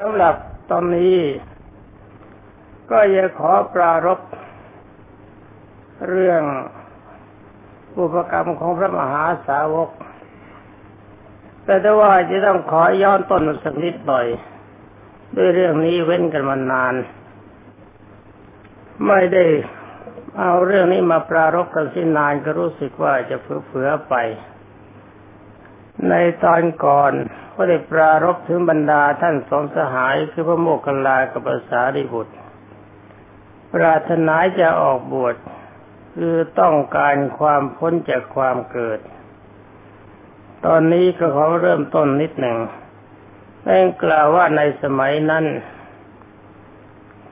สำหรับตอนนี้ ก็จะขอปรารบเรื่องอุปกรรมของพระมหาสาวก แต่ถ้าว่าจะต้องขอย้อนต้นสักนิดหน่อย ด้วยเรื่องนี้เว้นกันมานาน ไม่ได้เอาเรื่องนี้มาปรารบกันสิ้นนานก็รู้สึกว่าจะเฟื่อไป ในตอนก่อนก็ได้ปรารบถึงบรรดาท่านสองสหายคือพระโมคคัลลากับภาษาริบุตร ปรารถนาจะออกบวชคือต้องการความพ้นจากความเกิด ตอนนี้ก็ขอเริ่มต้นนิดหนึ่งแม่กล่าวว่าในสมัยนั้น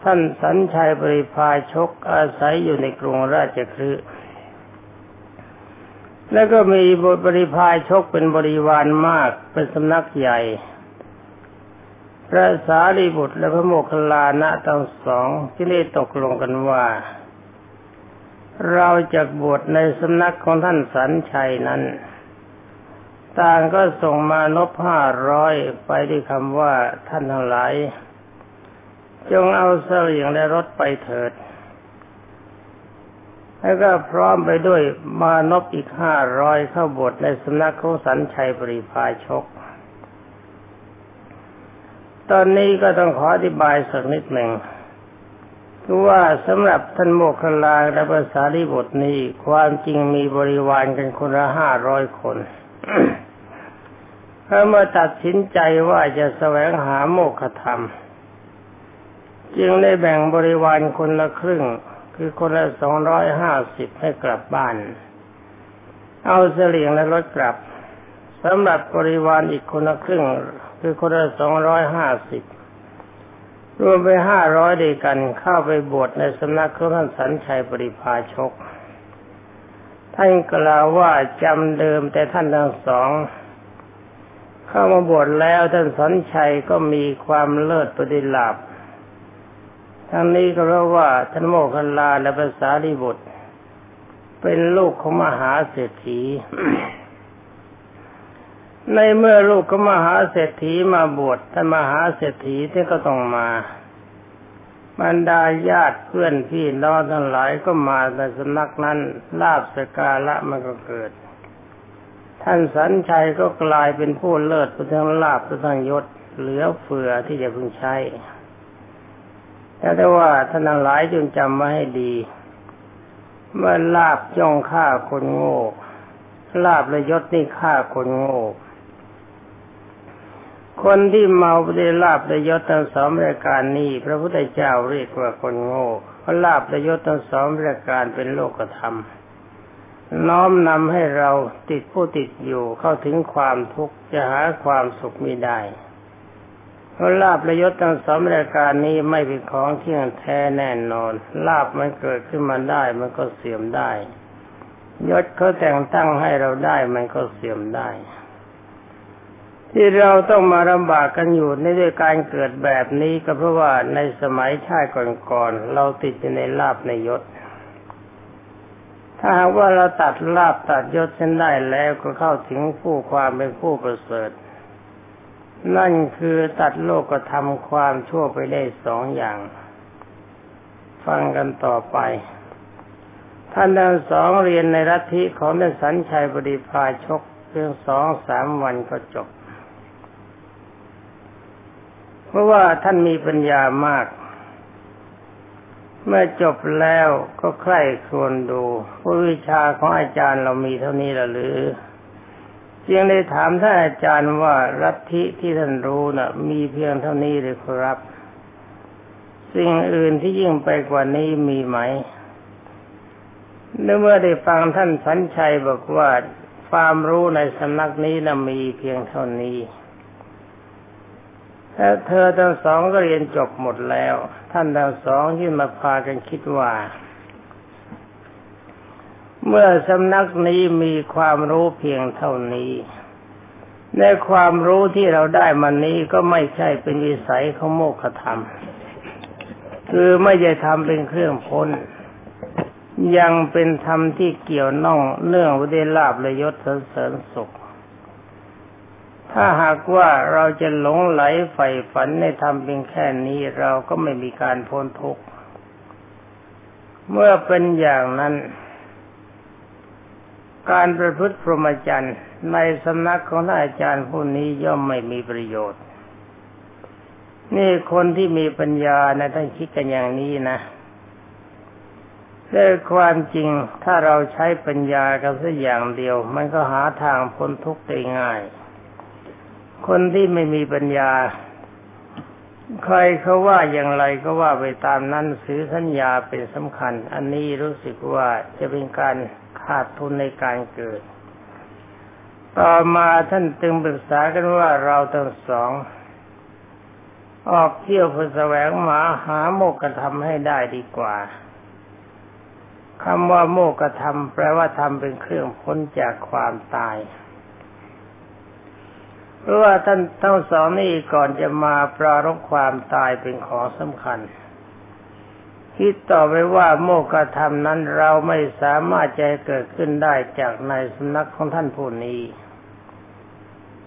ท่านสัญชัยบริพาชกอาศัยอยู่ในกรุงราชคฤห์ แล้วก็มีบทบริพายชกเป็นบริวารมากเป็นสำนักใหญ่ พระสารีบุตรและพระโมคคัลลานะทั้งสองที่ได้ตกลงกันว่า เราจะบวชในสำนักของท่านสันชัยนั้น ต่างก็ส่งมานบห้าร้อยไปด้วยคำว่าท่านทั้งหลาย จงเอาเสลียงและรถไปเถิด แล้วก็พร้อมไปด้วยมานพอีกห้าร้อยเข้าบทในสำนักของสันชัยปริพาชก ตอนนี้ก็ต้องขออธิบายสักนิดหนึ่งคือว่าสำหรับท่านโมคคลาและภาษาลิบทนี้ความจริงมีบริวารกันคนละห้าร้อยคนเเมื่อตัดสินใจว่าจะแสวงหาโมฆะธรรม จึงได้แบ่งบริวารคนละครึ่ง คือคนละสองร้อยห้าสิบให้กลับบ้าน เอาเสลียงและรถกลับสำหรับบริวารอีกคนละครึ่ง คือคนละสองร้อยห้าสิบรวมไปห้าร้อยด้วยกันเข้าไปบวชในสำนักของท่านสันชัยปริพาชก ท่านกล่าวว่าจำเดิมแต่ท่านทั้งสอง เข้ามาบวชแล้วท่านสันชัยก็มีความเลิศประดิลาภ ทั้งนี้ก็เพราะว่าท่านโมคคัลลาและภาษาลิบุตร เป็นลูกของมหาเศรษฐี ในเมื่อลูกของมหาเศรษฐีมาบวชท่านมหาเศรษฐีที่ก็ต้องมาบรรดาญาติเพื่อนพี่น้องทั้งหลายก็มาในสำนักนั้นลาบสกาละมันก็เกิด ท่านสัญชัยก็กลายเป็นผู้เลิศผู้ทั้งลาบผู้ทั้งยศ เหลือเฟือที่จะพึงใช้ แต่ว่าท่านหลายจงจำมาให้ดี เมื่อลาบย่องฆ่าคนโง่ลาบและยศนี่ฆ่าคนโง่ คนที่เมาไปได้ลาบและยศทั้งสองรายการนี้พระพุทธเจ้าเรียกว่าคนโง่เพราะลาบและยศทั้งสองรายการเป็นโลกธรรม น้อมนำให้เราติดผู้ติดอยู่เข้าถึงความทุกข์จะหาความสุขไม่ได้ ราะลาบประยศทั้งสองรายการนี้ไม่เป็นของเที่ยงแท้แน่นอน ลาบมันเกิดขึ้นมาได้ มันก็เสื่อมได้ ยศเขาแต่งตั้งให้เราได้มันก็เสื่อมได้ ที่เราต้องมาลำบากกันอยู่ในด้วยการเกิดแบบนี้ก็เพราะว่าในสมัยชาติก่อนๆเราติดอยู่ในลาบในยศ ถ้าหากว่าเราตัดลาบตัดยศเส้นได้แล้วก็เข้าถึงผู้ความเป็นผู้ประเสริฐ นั่นคือตัดโลกธรรมความชั่วไปได้สองอย่าง ฟังกันต่อไป ท่านทั้งสองเรียนในรัฐิของท่านสัญชัยบดีพาชกเพียงสองสามวันก็จบ เพราะว่าท่านมีปัญญามาก เมื่อจบแล้วก็ใคร่ครวญดูวิชาของอาจารย์เรามีเท่านี้หรือ จึงได้ถามท่านอาจารย์ว่ารัทิที่ท่านรู้นะ่ะ มีเพียงเท่านี้หรือครับ สิ่งอื่นที่ยิ่งไปกว่านี้มีไหมเนื้อเมื่อได้ฟังท่านสัญชัยบอกว่าความรู้ในสำนักนี้นะมีเพียงเท่านี้แล้วเธอทั้งสองก็เรียนจบหมดแล้ว ท่านทั้งสองที่มาพากันคิดว่า เมื่อสำนักนี้มีความรู้เพียงเท่านี้ ในความรู้ที่เราได้มันนี้ก็ไม่ใช่เป็นวิสัยของโมฆะธรรม คือไม่ใช่ทำเป็นเครื่องพ้น ยังเป็นธรรมที่เกี่ยวน่องเนื่องวิเดลาบและยศเสริญสุข ถ้าหากว่าเราจะหลงไหลใฝ่ฝันในธรรมเพียงแค่นี้เราก็ไม่มีการพ้นทุกข์ เมื่อเป็นอย่างนั้น การประพฤติพรหมจรรย์ในสำนักของท่านอาจารย์ผู้นี้ย่อมไม่มีประโยชน์ นี่คนที่มีปัญญานะท่านคิดกันอย่างนี้นะด้วยความจริงถ้าเราใช้ปัญญากันสักอย่างเดียว มันก็หาทางพ้นทุกข์ได้ง่าย คนที่ไม่มีปัญญา ใครเขาว่าอย่างไรก็ว่าไปตามนั้นซื้อสัญญาเป็นสำคัญ อันนี้รู้สึกว่าจะเป็นการ ขาดทุนในการเกิด ต่อมาท่านตึงปรึกษากันว่าเราทั้งสอง ออกเที่ยวเพื่อแสวงหาหาโมกขธรรมให้ได้ดีกว่าคำว่าโมกธรรมแปลว่าทำเป็นเครื่องพ้นจากความตายเพราะว่าท่านทั้งสองนี้ก่อนจะมาปรารบความตายเป็นของสำคัญ คิดต่อไปว่าโมกธรรมนั้นเราไม่สามารถจะเกิดขึ้นได้จากในสำนักของท่านผู้นี้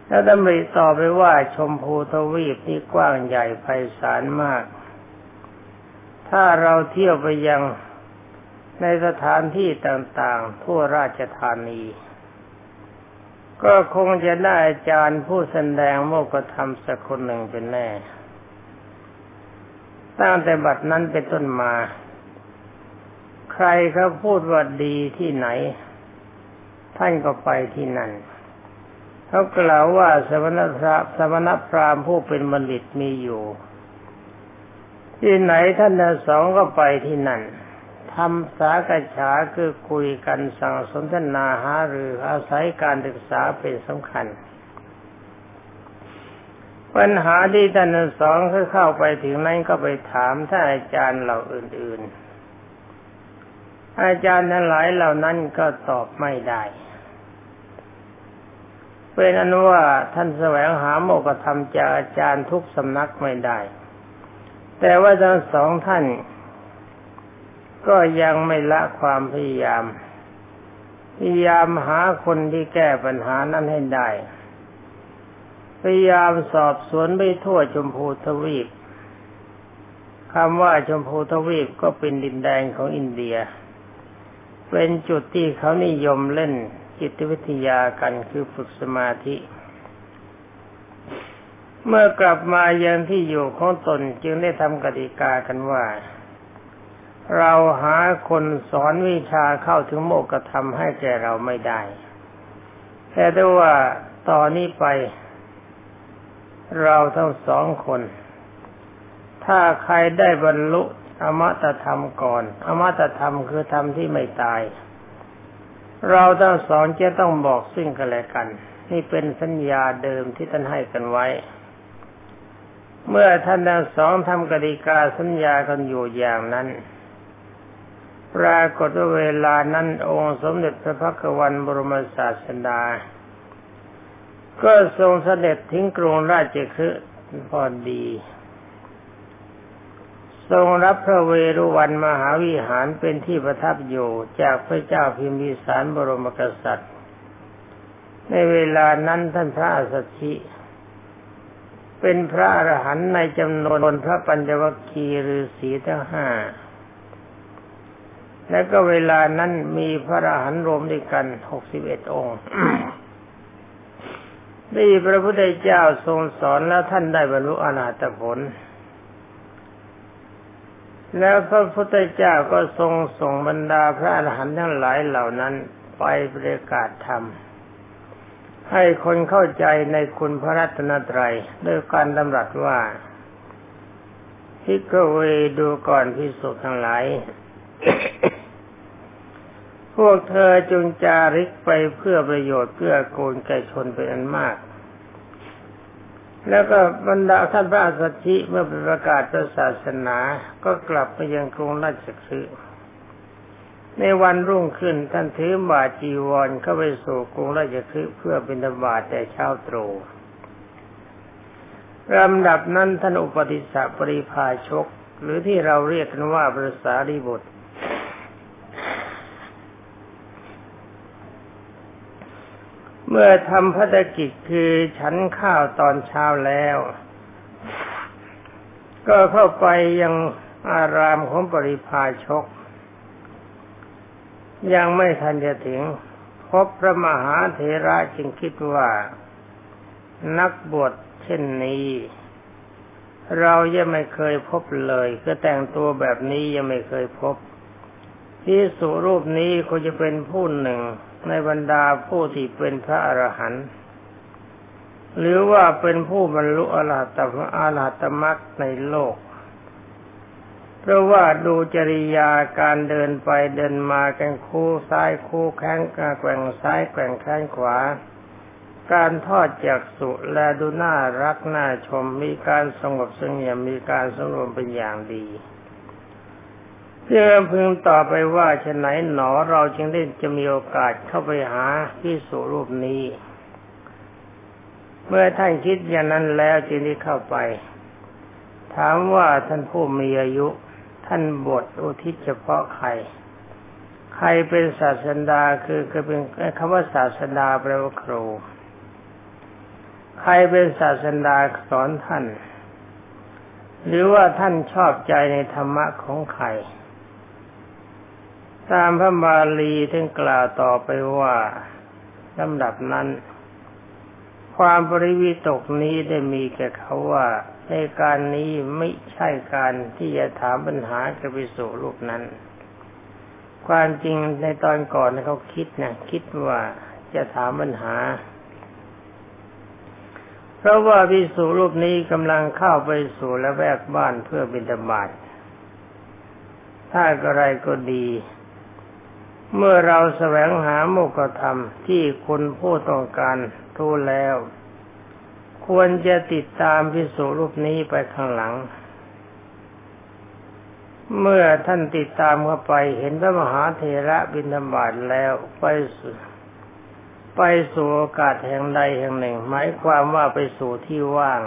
แล้วดำริต่อไปว่าชมพูทวีปนี่กว้างใหญ่ไพศาลมาก ถ้าเราเที่ยวไปยังในสถานที่ต่างๆ ทั่วราชธานี ก็คงจะได้อาจารย์ผู้แสดงโมกธรรมสักคนหนึ่งเป็นแน่ ตั้งแต่บัดนั้นเป็นต้นมา ใครเขาพูดว่าดีที่ไหน ท่านก็ไปที่นั่นเขากล่าวว่าสมณพระสมณพราหมณ์ผู้เป็นบัณฑิตมีอยู่ ที่ไหนท่านทั้งสองก็ไปที่นั่นทำสากฉาคือคุยกันสั่งสนทนาหาหรืออาศัยการศึกษาเป็นสำคัญ ปัญหาที่ท่านสองคือเข้าไปถึงนั้นก็ไปถามท่านอาจารย์เหล่าอื่น ๆ อาจารย์ทั้งหลายเหล่านั้นก็ตอบไม่ได้เป็นอนุว่าท่านแสวงหาโมกธรรมจากอาจารย์ทุกสำนักไม่ได้ แต่ว่าทั้งสองท่าน ก็ยังไม่ละความพยายาม พยายามหาคนที่แก้ปัญหานั้นให้ได้ พยายามสอบสวนไปทั่วชมพูทวีปคำว่าชมพูทวีปก็เป็นดินแดงของอินเดีย เป็นจุดที่เขานิยมเล่นจิตวิทยากันคือฝึกสมาธิ เมื่อกลับมายังที่อยู่ของตนจึงได้ทำกติกากันว่า เราหาคนสอนวิชาเข้าถึงโมกธรรมให้แก่เราไม่ได้ แต่ได้ว่าต่อนนี้ไป เราทั้งสองคน ถ้าใครได้บรรลุอมตะธรรมก่อน อมตะธรรมคือธรรมที่ไม่ตาย เราทั้งสองจะต้องบอกซึ่งกันและกัน นี่เป็นสัญญาเดิมที่ท่านให้กันไว้ เมื่อท่านทั้งสองทำกติกาสัญญากันอยู่อย่างนั้นปรากฏว่าเวลานั้นองค์สมเด็จพระพักวันบรมศาสดา ก็ทรงเสด็จทิ้งกรุงราชคฤห์พอดี ทรงรับพระเวรุวันมหาวิหารเป็นที่ประทับอยู่จากพระเจ้าพิมพิสารบรมกษัตริย์ ในเวลานั้นท่านพระสัชชิเป็นพระอรหันต์ในจำนวนพระปัญจวัคคีย์ฤาษีทั้งห้า แล้วก็เวลานั้นมีพระอรหันต์รวมด้วยกันหกสิบเอ็ดองค์ นี่พระพุทธเจ้าทรงสอนแล้วท่านได้บรรลุอนาตผล แล้วพระพุทธเจ้าก็ทรงส่งบรรดาพระอรหันต์ทั้งหลายเหล่านั้นไปประกาศธรรม ให้คนเข้าใจในคุณพระรัตนตรัยด้วยการดำรัสว่าพิกเวดูก่อนพิสุทั้งหลาย พวกเธอจงจาริกไปเพื่อประโยชน์เพื่อโกนแก่ชนเป็นอันมาก แล้วก็บรรดาท่านพระสัชชิเมื่อประกาศพระศาสนาก็กลับไปยังกรุงราชคฤห์ในวันรุ่งขึ้นท่านถือบาจีวรเข้าไปสู่กรุงราชคฤห์เพื่อเป็นบาตแต่เช้าตรู่ลำดับนั้นท่านอุปติสสะปริพาชก หรือที่เราเรียกกันว่าพระสารีบุตร มื่อทำพัฒกิจคือฉันข้าวตอนเช้าแล้ว ก็เข้าไปยังอารามของปริพาชก ยังไม่ทันจะถึง พบพระมหาเถระจึงคิดว่านักบวชเช่นนี้ เรายังไม่เคยพบเลยก็แต่งตัวแบบนี้ยังไม่เคยพบที่สุรูปนี้ก็จะเป็นผู้หนึ่ง ในบรรดาผู้ที่เป็นพระอรหันต์หรือว่าเป็นผู้บรรลุอรหัตอรหัตมรรคในโลก เพราะว่าดูจริยาการเดินไปเดินมากันคู่ซ้ายคู่แข้งแกว่งซ้ายแกว่งแข้งขวา การทอดจากสุและดูน่ารักน่าชมมีการสงบสงเงียมมีการสงบเป็นอย่างดี เพื่อพึงต่อไปว่าฉะไหนหนอเราจึงได้จะมีโอกาสเข้าไปหาที่สุรูปนี้ เมื่อท่านคิดอย่างนั้นแล้วจึงได้เข้าไป ถามว่าท่านผู้มีอายุ ท่านบทอุทิศเฉพาะใคร ใครเป็นศาสดาคือคือเป็นคำว่าศาสดาแปลว่าครู ใครเป็นศาสดาสอนท่าน หรือว่าท่านชอบใจในธรรมะของใคร ตามพระบาลีท่านกล่าวต่อไปว่าลำดับนั้น ความปริวิตกนี้ได้มีแก่เขาว่าในการนี้ไม่ใช่การที่จะถามปัญหากับวิสุรูปนั้น ความจริงในตอนก่อนเขาคิดนะคิดว่าจะถามปัญหา เพราะว่าวิสุรูปนี้กำลังเข้าไปสู่และแวกบ้านเพื่อบิณฑบาตถ้าอะไรก็ดี เมื่อเราแสวงหาโมกธรรมที่คุณผู้ต้องการทูแล้ว ควรจะติดตามพิสุรูปนี้ไปข้างหลัง เมื่อท่านติดตามเข้าไปเห็นพระมหาเถระบินธบาตแล้วไปสู่ไปสู่โอกาสแห่งใดแห่งหนึ่ง หมายความว่าไปสู่ที่ว่าง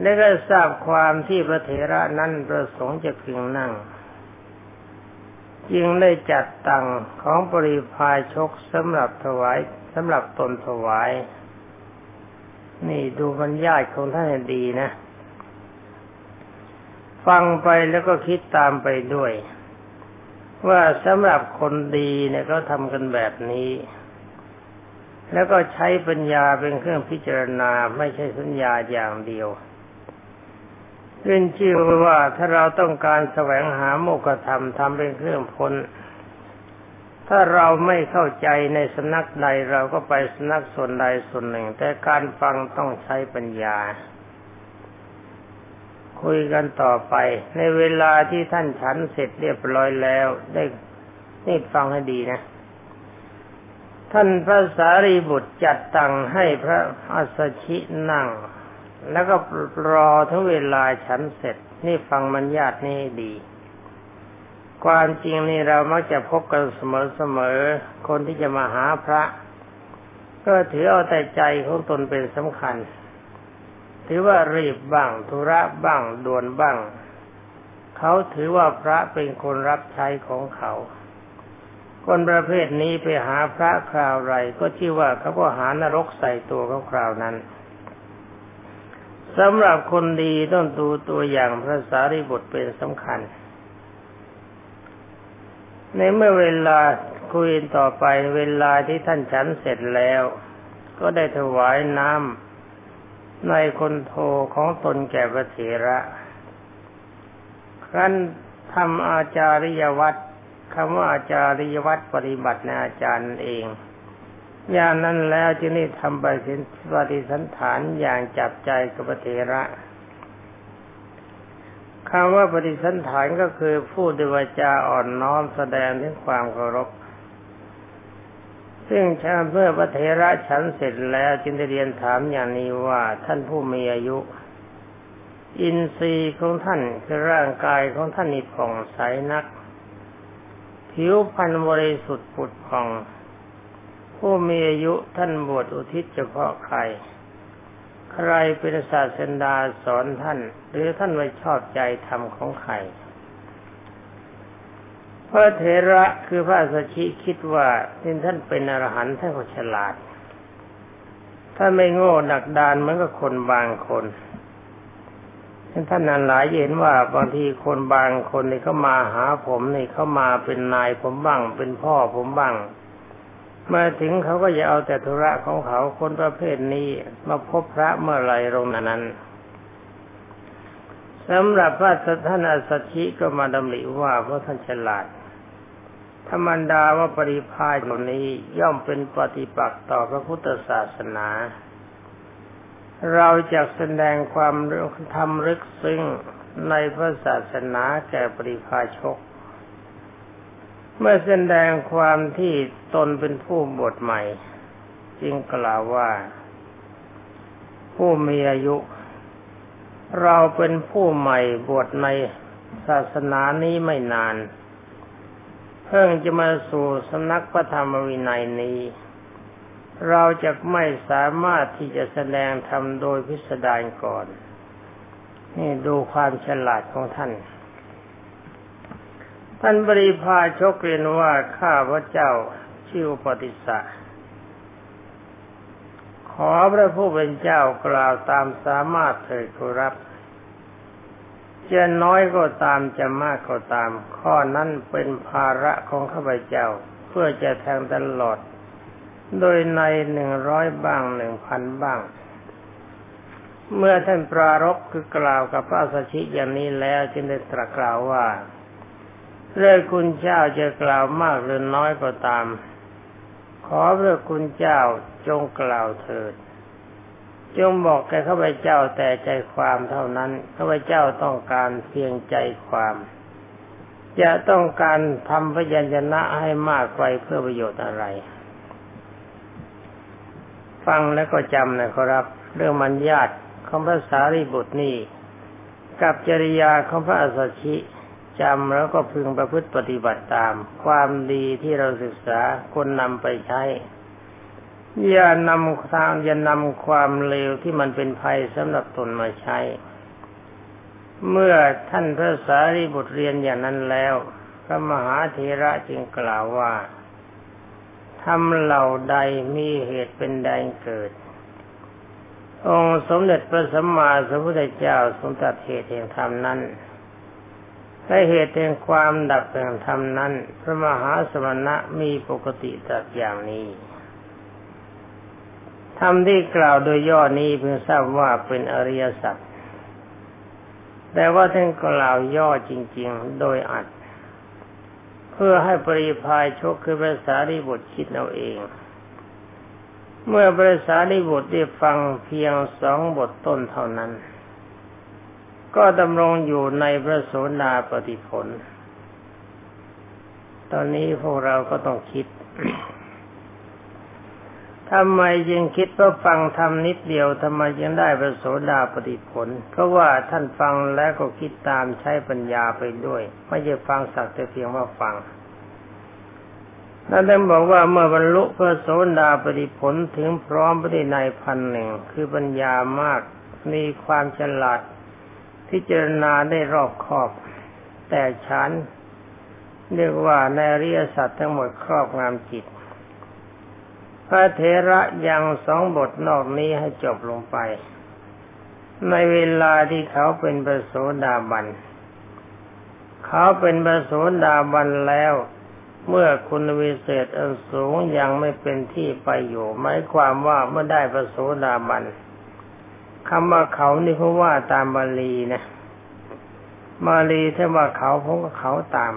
และก็ทราบความที่พระเถระนั้นประสงค์จะพึงนั่ง จึงได้จัดตังของปริพายชกสำหรับถวายสำหรับตนถวาย นี่ดูบรรยายของท่านดีนะ ฟังไปแล้วก็คิดตามไปด้วย ว่าสำหรับคนดีเนี่ยเขาทำกันแบบนี้ แล้วก็ใช้ปัญญาเป็นเครื่องพิจารณาไม่ใช่สัญญาอย่างเดียว ขึ้นชื่อว่าถ้าเราต้องการแสวงหาโมกธรรมทำเป็นเครื่องพ้น ถ้าเราไม่เข้าใจในสนักใดเราก็ไปสนักส่วนใดส่วนหนึ่ง แต่การฟังต้องใช้ปัญญา คุยกันต่อไป ในเวลาที่ท่านฉันเสร็จเรียบร้อยแล้ว ได้นี่ฟังให้ดีนะ ท่านพระสารีบุตรจัดตังให้พระอัสชินั่ง แล้วก็รอทั้งเวลาฉันเสร็จ นี่ฟังมันญาตินี่ดี ความจริงนี่เรามักจะพบกันเสมอๆ คนที่จะมาหาพระ ก็ถือเอาแต่ใจของตนเป็นสำคัญ ถือว่ารีบบ้างธุระบ้างด่วนบ้าง เขาถือว่าพระเป็นคนรับใช้ของเขาคนประเภทนี้ไปหาพระคราวไรก็ชื่อว่าเขาก็หานรกใส่ตัวเขาคราวนั้น สำหรับคนดีต้องดูตัวอย่างพระสารีบุตรเป็นสำคัญ ในเมื่อเวลาคุยต่อไปเวลาที่ท่านฉันเสร็จแล้ว ก็ได้ถวายน้ำในคนโทของตนแก่พระเถระครั้นทำอาจาริยวัตรคำว่าอาจาริยวัตรปฏิบัติในอาจารย์เอง อย่างนั้นแล้วจึงได้ทำปฏิปฏิสันฐานอย่างจับใจกับเทระคำว่าปฏิสันฐานก็คือพูดด้วยวาจาอ่อนน้อมแสดงถึงความเคารพซึ่งชาเมื่อพระเทระฉันเสร็จแล้วจึงได้เรียนถามอย่างนี้ว่าท่านผู้มีอายุ อินทรีย์ของท่านคือร่างกายของท่านนี่ผ่องใสนัก ผิวพรรณบริสุทธิ์ผุดผ่อง ผู้มีอายุท่านบวชอุทิศเฉพาะใคร ใครเป็นศาสดาสอนท่าน หรือท่านไว้ชอบใจธรรมของใครพระเถระคือพระสัชชิคิดว่าที่ท่านเป็นอรหันต์ท่านก็ฉลาดท่านไม่โง่ดักดานเหมือนกับคนบางคนท่านนั้นหลายเห็นว่าบางทีคนบางคนนี่เขามาหาผมนี่เขามาเป็นนายผมบ้าง เป็นพ่อผมบ้าง มาถึงเขาก็จะเอาแต่ธุระของเขาคนประเภทนี้มาพบพระเมื่อไรลงนั้นสำหรับพระท่านอสัชชิก็มาดำริว่าเพราะท่านฉลาดธรรมดาว่าปริพายเหล่านี้ย่อมเป็นปฏิปักษ์ต่อพระพุทธศาสนา เราจะแสดงความทำลึกซึ้งในพระศาสนาแก่ปริพาชก เมื่อแสดงความที่ตนเป็นผู้บทใหม่ จึงกล่าวว่า ผู้มีอายุ เราเป็นผู้ใหม่บวชในศาสนานี้ไม่นาน เพิ่งจะมาสู่สำนักพระธรรมวินัยนี้ เราจะไม่สามารถที่จะแสดงธรรมโดยพิสดารก่อน นี่ดูความฉลาดของท่าน ท่านบริพาชกเรียนว่าข้าพระเจ้าชื่อปฏิสะขอพระผู้เป็นเจ้ากล่าวตามสามารถเถิดครับ จะน้อยก็ตามจะมากก็ตาม ข้อนั้นเป็นภาระของข้าพเจ้าเพื่อจะแทงตลอด โดยในหนึ่งร้อยบ้างหนึ่งพันบ้าง เมื่อท่านปรารบคือกล่าวกับพระสัชชิอย่างนี้แล้วจึงได้ตรัสกล่าวว่า เรื่องคุณเจ้าจะกล่าวมากหรือน้อยก็ตาม ขอพระคุณเจ้าจงกล่าวเถิด จงบอกแก่ข้าพเจ้าแต่ใจความเท่านั้นข้าพเจ้าต้องการเพียงใจความ จะต้องการทำพยัญชนะให้มากไปเพื่อประโยชน์อะไร ฟังแล้วก็จำนะครับ เรื่องมันญาติของพระสารีบุตรนี่กับจริยาของพระอสชิ จำแล้วก็พึงประพฤติปฏิบัติตาม ความดีที่เราศึกษาคนนำไปใช้ อย่านำทางอย่านำความเลวที่มันเป็นภัยสำหรับตนมาใช้ เมื่อท่านพระสารีบุตรเรียนอย่างนั้นแล้ว พระมหาเถระจึงกล่าวว่าทำเหล่าใดมีเหตุเป็นแดงเกิด องค์สมเด็จพระสัมมาสัมพุทธเจ้าทรงตัดเหตุแห่งธรรมนั้น และเหตุแห่งความดับแห่งธรรมนั้น พระมหาสมณะมีปกติตัดอย่างนี้ธรรมที่กล่าวโดยย่อนี้เพิ่งทราบว่าเป็นอริยสัจแต่ว่าท่านกล่าวย่อจริง ๆ โดยอัด เพื่อให้ปริพายชกคือภาษาดิบทคิดเอาเอง เมื่อภาษาดิบทได้ฟังเพียงสองบทต้นเท่านั้น ก็ดำรงอยู่ในพระโสดาปฏิผล ตอนนี้พวกเราก็ต้องคิดทำไมยังคิดว่าฟังทำนิดเดียวทำไมยังได้ประโสดาปฏิผล เพราะว่าท่านฟังแล้วก็คิดตามใช้ปัญญาไปด้วย ไม่ใช่ฟังสักแต่เพียงว่าฟังนั่นท่าบอกว่าเมื่อบรรลุพระโสดาปฏิผลถึงพร้อมไปด้ในพันหนึ่งคือปัญญามากมีความฉลาด พิจารณาได้รอบคอบ แต่ฉันเรียกว่าในอริยสัจทั้งหมดครอบงำจิต พระเถระยังสองบทนอกนี้ให้จบลงไป ในเวลาที่เขาเป็นประโสดาบัน เขาเป็นประโสดาบันแล้ว เมื่อคุณวิเศษอันสูงยังไม่เป็นที่ไปอยู่หมายความว่าเมื่อได้ประโสดาบัน คำว่าเขานี่เขาะว่าตามบาลีนะบาลีถ้าว่าเขาผมก็เขาตาม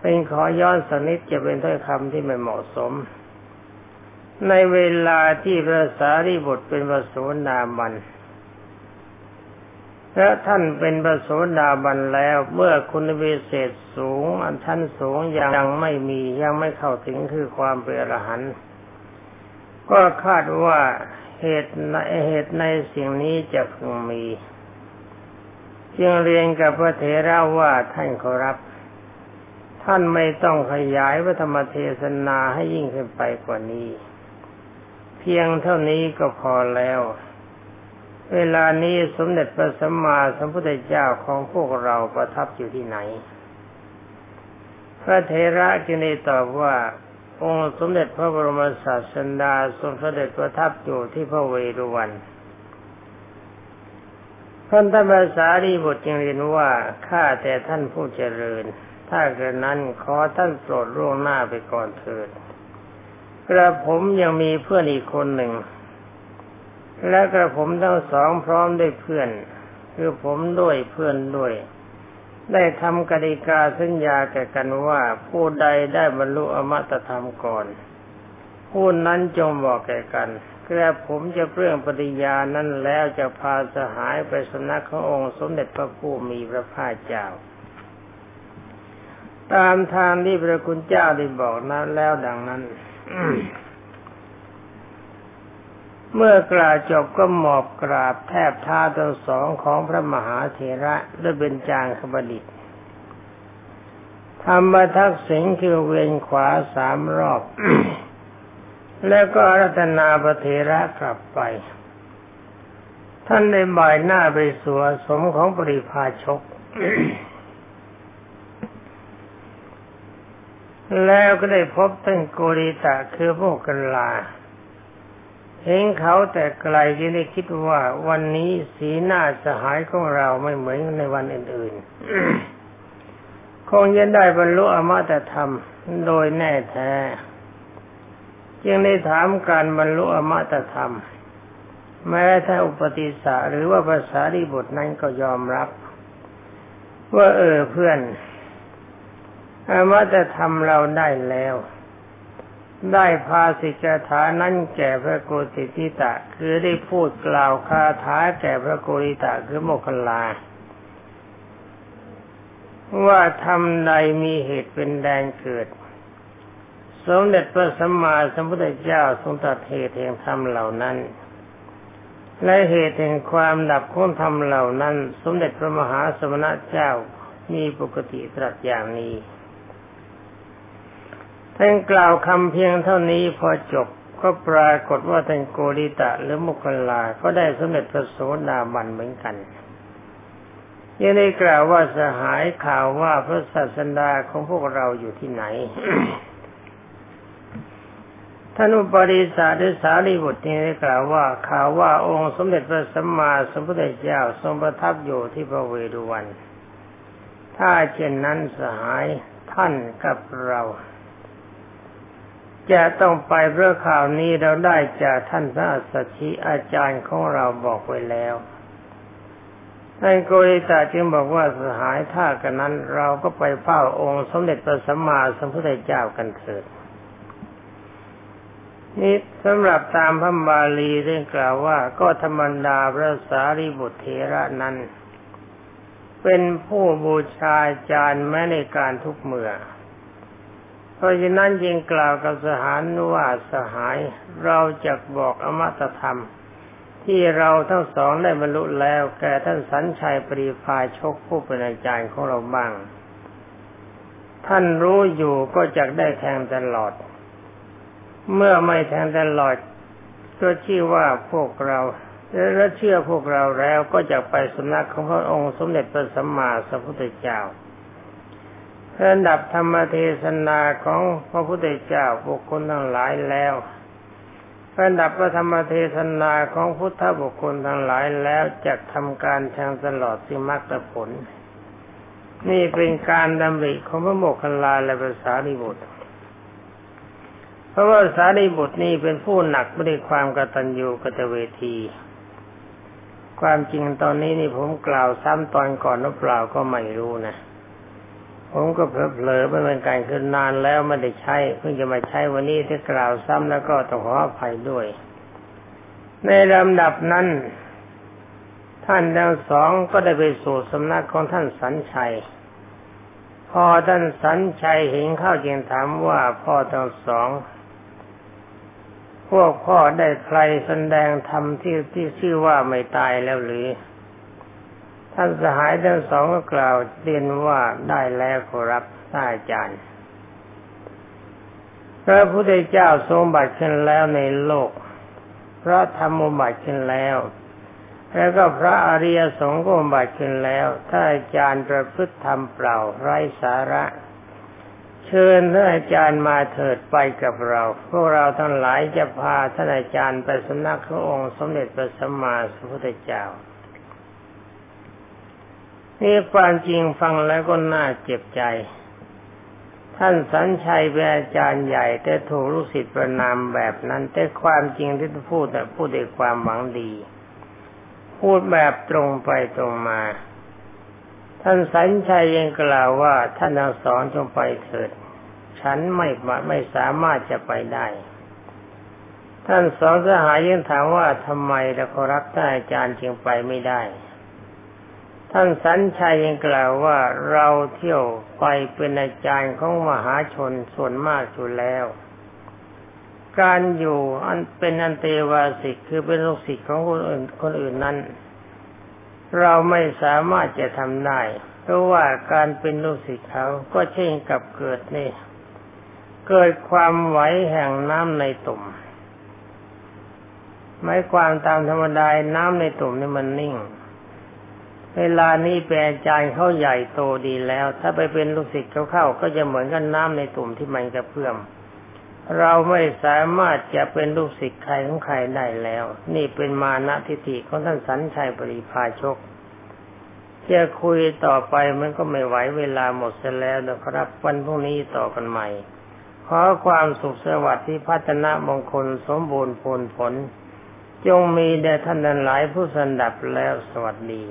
เป็นขอย้อนสนิดจะเป็นถ้อยคำที่ไม่เหมาะสม ในเวลาที่พระสารีบุตรเป็นพระโสดาบันและท่านเป็นพระโสดาบันแล้วเมื่อคุณวิเศษสูง อันท่านสูงยังไม่มียังไม่เข้าถึงคือความเป็นอรหันต์ก็คาดว่า เหตุในเหตุในสิ่งนี้จะพึงมี จึงเรียนกับพระเถระว่าท่านขอรับ ท่านไม่ต้องขยายพระธรรมเทศนาให้ยิ่งขึ้นไปกว่านี้ เพียงเท่านี้ก็พอแล้ว เวลานี้สมเด็จพระสัมมาสัมพุทธเจ้าของพวกเราประทับอยู่ที่ไหน พระเทระจึงได้ตอบว่า องค์สมเด็จพระบรมศาสดาทรงเสด็จประทับอยู่ที่พระเวรุวันท่านท่านภาษารีบทจึงเรียนว่าข้าแต่ท่านผู้เจริญ ถ้าเกิดนั้นขอท่านโปรดร่วงหน้าไปก่อนเถิดกระผมยังมีเพื่อนอีกคนหนึ่ง และกระผมทั้งสองพร้อมด้วยเพื่อน คือผมด้วยเพื่อนด้วย ได้ทำกติกาสัญญาแก่กันว่า ผู้ใดได้บรรลุอมตะธรรมก่อน ผู้นั้นจงบอกแก่กันกระผมจะเปลื่องปฏิญาณนั้นแล้วจะพาสหายไปสนักขององค์สมเด็จพระผู้มีพระภาคเจ้า ตามทางที่พระคุณเจ้าได้บอกนั้นแล้วดังนั้น เมื่อกล่าวจบก็หมอบกราบแทบเท้าทั้งสองของพระมหาเถระด้วยเบญจางขบดิตทำมทักษิณคือเวียนขวาสามรอบ แล้วก็รัตนาปเทระกลับไป ท่านได้บ่ายหน้าไปสวสมของปริพาชก แล้วก็ได้พบท่านโกริตะคือพวกกันลา เห็นเขาแต่ไกลจึงได้คิดว่าวันนี้สีหน้าสหายของเราไม่เหมือนในวันอื่นๆ คงจะได้บรรลุอมตะธรรมโดยแน่แท้ จึงได้ถามการบรรลุอมตะธรรม แม้ถ้าอุปติสะหรือว่าภาษาดีบทนั้นก็ยอมรับ ว่าเออเพื่อนอมตะธรรมเราได้แล้ว ได้พาสิกถานั้นแก่พระโกติทิตะ คือได้พูดกล่าวคาถาแก่พระโกริตะคือโมคคลา ว่าทำใดมีเหตุเป็นแดนเกิด สมเด็จพระสัมมาสัมพุทธเจ้าทรงตัดเหตุแห่งธรรมเหล่านั้น และเหตุแห่งความดับของธรรมเหล่านั้น สมเด็จพระมหาสมณเจ้ามีปกติตรัสอย่างนี้ ท่านกล่าวคำเพียงเท่านี้พอจบก็ปรากฏว่าท่านโกริตะหรือมุกลา ก็ได้สมเด็จพระโสดาบันเหมือนกัน ยังได้กล่าวว่าสหายข่าวว่าพระศาสดาของพวกเราอยู่ที่ไหน ท่านอุปริสาดิสารีบุตรนี้ได้กล่าวว่าข่าวว่าองค์สมเด็จพระสัมมาสัมพุทธเจ้าทรงประทับอยู่ที่พระเวรุวัน ถ้าเช่นนั้นสหายท่านกับเรา จะต้องไปเพราะข่าวนี้เราได้จากท่านพระสัชชีอาจารย์ของเราบอกไว้แล้วท่านโกริตาจึงบอกว่าสหายถ้ากันนั้น เราก็ไปเฝ้าองค์สมเด็จพระสัมมาสัมพุทธเจ้ากันเถิดนี่สำหรับตามพระบาลีได้กล่าวว่าก็ธรรมดาพระสารีบุตรเทระนั้น เป็นผู้บูชาจารย์แม้ในการทุกเมื่อ เพราะฉะนั้นจึงกล่าวกับสหานว่าสหายเราจะบอกอมตะธรรม ที่เราทั้งสองได้บรรลุแล้ว แก่ท่านสัญชัยปรีพาชกผู้เป็นอาจารย์ของเราบ้าง ท่านรู้อยู่ก็จะได้แทงตลอด เมื่อไม่แทงตลอด ก็ชื่อว่าพวกเราและเชื่อพวกเราแล้วก็จะไปสำนักของพระองค์สมเด็จพระสัมมาสัมพุทธเจ้า ระดับธรรมเทศนาของพระพุทธเจ้าบุคคลทั้งหลายแล้วระดับพระธรรมเทศนาของพุทธบุคคลทั้งหลายแล้วจะทำการแทงตลอดสิมรรคผล นี่เป็นการดำริของพระโมคคัลลาและภาษาลิบุตรเพราะว่าสารีบุตรนี่เป็นผู้หนักไม่ได้ความกตัญญูกตเวที ความจริงตอนนี้นี่ผมกล่าวซ้ำตอนก่อนหรือเปล่าก็ไม่รู้นะ ผมก็เผลอๆไปเป็นการคือนานแล้วไม่ได้ใช้เพิ่งจะมาใช้วันนี้ที่กล่าวซ้ำแล้วก็ต้องขออภัยด้วย ในลำดับนั้น ท่านทั้งสองก็ได้ไปสู่สำนักของท่านสันชัย พอท่านสันชัยเห็นเข้าจึงถามว่าพ่อทั้งสองพวกพ่อได้ใครแสดงธรรมที่ที่ชื่อว่าไม่ตายแล้วหรือ ท่านสหายทั้งสองก็กล่าวเรียนว่าได้แล้วขอรับท่านอาจารย์ พระพุทธเจ้าทรงบัติขึ้นแล้วในโลก พระธรรมบัติขึ้นแล้ว แล้วก็พระอริยสงฆ์ก็บัติขึ้นแล้วถ้าอาจารย์ประพฤติธรรมเปล่าไร้สาระ เชิญท่านอาจารย์มาเถิดไปกับเรา พวกเราทั้งหลายจะพาท่านอาจารย์ไปสำนักขององค์สมเด็จพระสัมมาสัมพุทธเจ้า นี่ความจริงฟังแล้วก็น่าเจ็บใจ ท่านสัญชัยเป็นอาจารย์ใหญ่ แต่ถูกลูกศิษย์ประนามแบบนั้น แต่ความจริงที่พูดแต่พูดด้วยความหวังดี พูดแบบตรงไปตรงมา ท่านสัญชัยยังกล่าวว่าท่านทั้งสองจงไปเถิด ฉันไม่ไม่สามารถจะไปได้ท่านสองสหายยังถามว่าทำไมละขอรับท่านอาจารย์จึงไปไม่ได้ ท่านสัญชัยยังกล่าวว่าเราเที่ยวไปเป็นอาจารย์ของมหาชนส่วนมากอยู่แล้ว การอยู่อันเป็นอันเตวาสิกคือเป็นลูกศิษย์ของคนอื่นคนอื่นนั้น เราไม่สามารถจะทำได้เพราะว่าการเป็นลูกศิษย์เขาก็เช่นกับเกิดนี่ เกิดความไหวแห่งน้ำในตุ่มหมายความตามธรรมดาน้ำในตุ่มนี่มันนิ่ง เวลานี้เป็นอาจารย์เขาใหญ่โตดีแล้ว ถ้าไปเป็นลูกศิษย์เขาเข้าก็จะเหมือนกันน้ำในตุ่มที่มันกระเพื่อม เราไม่สามารถจะเป็นลูกศิษย์ใครของใครได้แล้ว นี่เป็นมานะทิฏฐิของท่านสันชัยปริพาชกจะคุยต่อไปมันก็ไม่ไหวเวลาหมดเสียแล้วนะครับวันพรุ่งนี้ต่อกันใหม่ ขอความสุขสวัสดิ์ที่พัฒนามงคลสมบูรณ์ผลผล จงมีแด่ท่านนั้นหลายผู้สันดับแล้วสวัสดี